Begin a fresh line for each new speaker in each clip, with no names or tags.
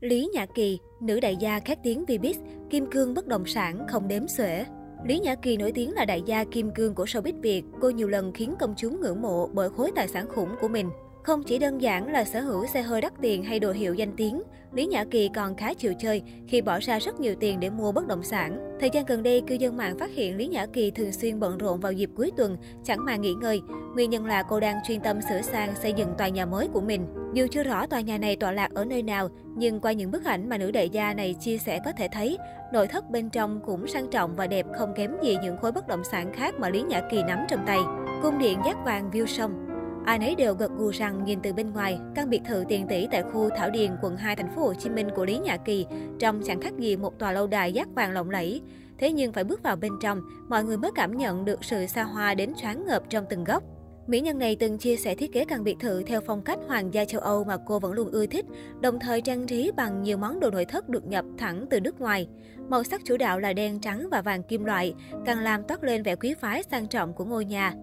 Lý Nhã Kỳ, nữ đại gia khét tiếng Vbiz, kim cương bất động sản không đếm xuể. Lý Nhã Kỳ nổi tiếng là đại gia kim cương của showbiz Việt. Cô nhiều lần khiến công chúng ngưỡng mộ bởi khối tài sản khủng của mình. Không chỉ đơn giản là sở hữu xe hơi đắt tiền hay đồ hiệu danh tiếng, Lý Nhã Kỳ còn khá chịu chơi khi bỏ ra rất nhiều tiền để mua bất động sản. Thời gian gần đây, cư dân mạng phát hiện Lý Nhã Kỳ thường xuyên bận rộn vào dịp cuối tuần, chẳng mà nghỉ ngơi. Nguyên nhân là cô đang chuyên tâm sửa sang xây dựng tòa nhà mới của mình. Dù chưa rõ tòa nhà này tọa lạc ở nơi nào, nhưng qua những bức ảnh mà nữ đại gia này chia sẻ có thể thấy, nội thất bên trong cũng sang trọng và đẹp không kém gì những khối bất động sản khác mà Lý Nhã Kỳ nắm trong tay. Cung điện giác vàng view sông Ai nấy đều gật gù rằng nhìn từ bên ngoài, căn biệt thự tiền tỷ tại khu Thảo Điền, quận 2 thành phố Hồ Chí Minh của Lý Nhã Kỳ trông chẳng khác gì một tòa lâu đài giác vàng lộng lẫy. Thế nhưng phải bước vào bên trong, mọi người mới cảm nhận được sự xa hoa đến choáng ngợp trong từng góc. Mỹ nhân này từng chia sẻ thiết kế căn biệt thự theo phong cách hoàng gia châu Âu mà cô vẫn luôn ưa thích, đồng thời trang trí bằng nhiều món đồ nội thất được nhập thẳng từ nước ngoài. Màu sắc chủ đạo là đen trắng và vàng kim loại, càng làm toát lên vẻ quý phái sang trọng của ngôi nhà.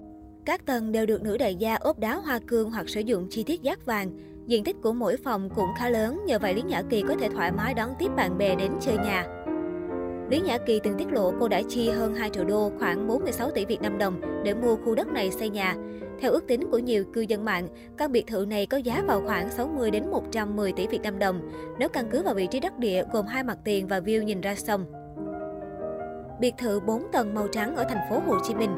Các tầng đều được nữ đại gia ốp đá hoa cương hoặc sử dụng chi tiết giác vàng. Diện tích của mỗi phòng cũng khá lớn, nhờ vậy Lý Nhã Kỳ có thể thoải mái đón tiếp bạn bè đến chơi nhà. Lý Nhã Kỳ từng tiết lộ cô đã chi hơn 2 triệu đô, khoảng 46 tỷ Việt Nam đồng để mua khu đất này xây nhà. Theo ước tính của nhiều cư dân mạng, căn biệt thự này có giá vào khoảng 60 đến 110 tỷ Việt Nam đồng, nếu căn cứ vào vị trí đất địa gồm hai mặt tiền và view nhìn ra sông. Biệt thự 4 tầng màu trắng ở thành phố Hồ Chí Minh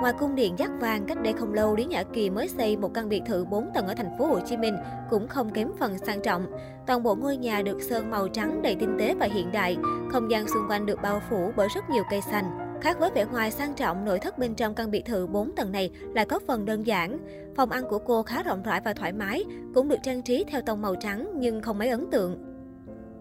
Ngoài cung điện Giác vàng, cách đây không lâu, Lý Nhã Kỳ mới xây một căn biệt thự 4 tầng ở thành phố Hồ Chí Minh, cũng không kém phần sang trọng. Toàn bộ ngôi nhà được sơn màu trắng đầy tinh tế và hiện đại, không gian xung quanh được bao phủ bởi rất nhiều cây xanh. Khác với vẻ ngoài sang trọng, nội thất bên trong căn biệt thự 4 tầng này lại có phần đơn giản. Phòng ăn của cô khá rộng rãi và thoải mái, cũng được trang trí theo tông màu trắng nhưng không mấy ấn tượng.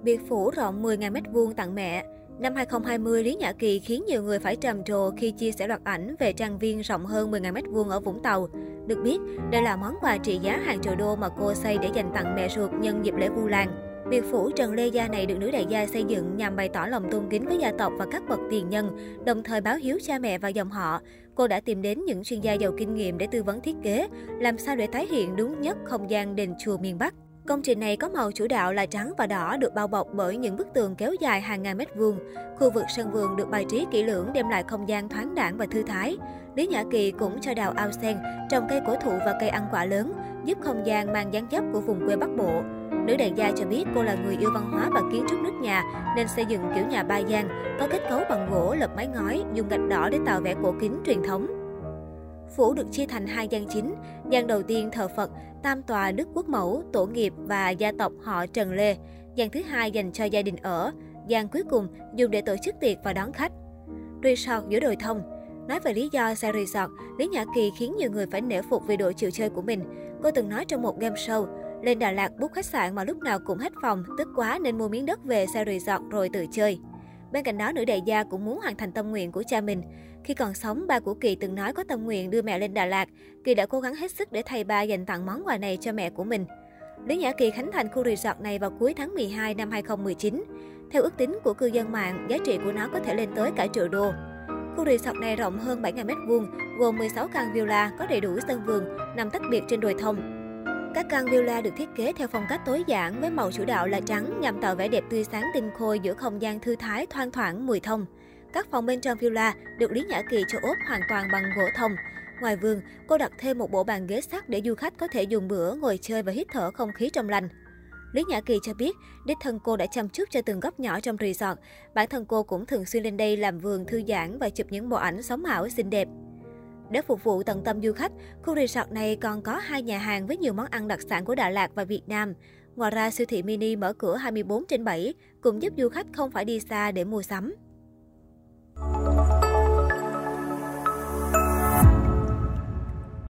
Biệt phủ rộng 10.000 m2 tặng mẹ. Năm 2020, Lý Nhã Kỳ khiến nhiều người phải trầm trồ khi chia sẻ loạt ảnh về trang viên rộng hơn 10.000 m2 ở Vũng Tàu. Được biết, đây là món quà trị giá hàng triệu đô mà cô xây để dành tặng mẹ ruột nhân dịp lễ Vu Lan. Biệt phủ Trần Lê Gia này được nữ đại gia xây dựng nhằm bày tỏ lòng tôn kính với gia tộc và các bậc tiền nhân, đồng thời báo hiếu cha mẹ và dòng họ. Cô đã tìm đến những chuyên gia giàu kinh nghiệm để tư vấn thiết kế, làm sao để tái hiện đúng nhất không gian đền chùa miền Bắc. Công trình này có màu chủ đạo là trắng và đỏ được bao bọc bởi những bức tường kéo dài hàng ngàn mét vuông. Khu vực sân vườn được bài trí kỹ lưỡng đem lại không gian thoáng đãng và thư thái. Lý Nhã Kỳ cũng cho đào ao sen, trồng cây cổ thụ và cây ăn quả lớn, giúp không gian mang dáng dấp của vùng quê Bắc Bộ. Nữ đại gia cho biết cô là người yêu văn hóa và kiến trúc nước nhà nên xây dựng kiểu nhà ba gian, có kết cấu bằng gỗ lợp mái ngói, dùng gạch đỏ để tạo vẻ cổ kính truyền thống. Phủ được chia thành hai gian chính. Gian đầu tiên thờ Phật, tam tòa Đức Quốc Mẫu, tổ nghiệp và gia tộc họ Trần Lê. Gian thứ hai dành cho gia đình ở. Gian cuối cùng dùng để tổ chức tiệc và đón khách. Resort giữa đồi thông Nói về lý do xây resort, Lý Nhã Kỳ khiến nhiều người phải nể phục vì độ chịu chơi của mình. Cô từng nói trong một game show, lên Đà Lạt bút khách sạn mà lúc nào cũng hết phòng, tức quá nên mua miếng đất về xây resort rồi tự chơi. Bên cạnh đó, nữ đại gia cũng muốn hoàn thành tâm nguyện của cha mình. Khi còn sống, ba của Kỳ từng nói có tâm nguyện đưa mẹ lên Đà Lạt. Kỳ đã cố gắng hết sức để thầy ba dành tặng món quà này cho mẹ của mình. Lý Nhã Kỳ khánh thành khu resort này vào cuối tháng 12 năm 2019. Theo ước tính của cư dân mạng, giá trị của nó có thể lên tới cả triệu đô. Khu resort này rộng hơn 7.000 m2, gồm 16 căn villa, có đầy đủ sân vườn, nằm tách biệt trên đồi thông. Các căn villa được thiết kế theo phong cách tối giản với màu chủ đạo là trắng nhằm tạo vẻ đẹp tươi sáng tinh khôi giữa không gian thư thái thoang thoảng mùi thông. Các phòng bên trong villa được Lý Nhã Kỳ cho ốp hoàn toàn bằng gỗ thông. Ngoài vườn, cô đặt thêm một bộ bàn ghế sắt để du khách có thể dùng bữa, ngồi chơi và hít thở không khí trong lành. Lý Nhã Kỳ cho biết, đích thân cô đã chăm chút cho từng góc nhỏ trong resort. Bản thân cô cũng thường xuyên lên đây làm vườn thư giãn và chụp những bộ ảnh sống ảo xinh đẹp. Để phục vụ tận tâm du khách, khu resort này còn có hai nhà hàng với nhiều món ăn đặc sản của Đà Lạt và Việt Nam. Ngoài ra, siêu thị mini mở cửa 24 trên 7 cũng giúp du khách không phải đi xa để mua sắm.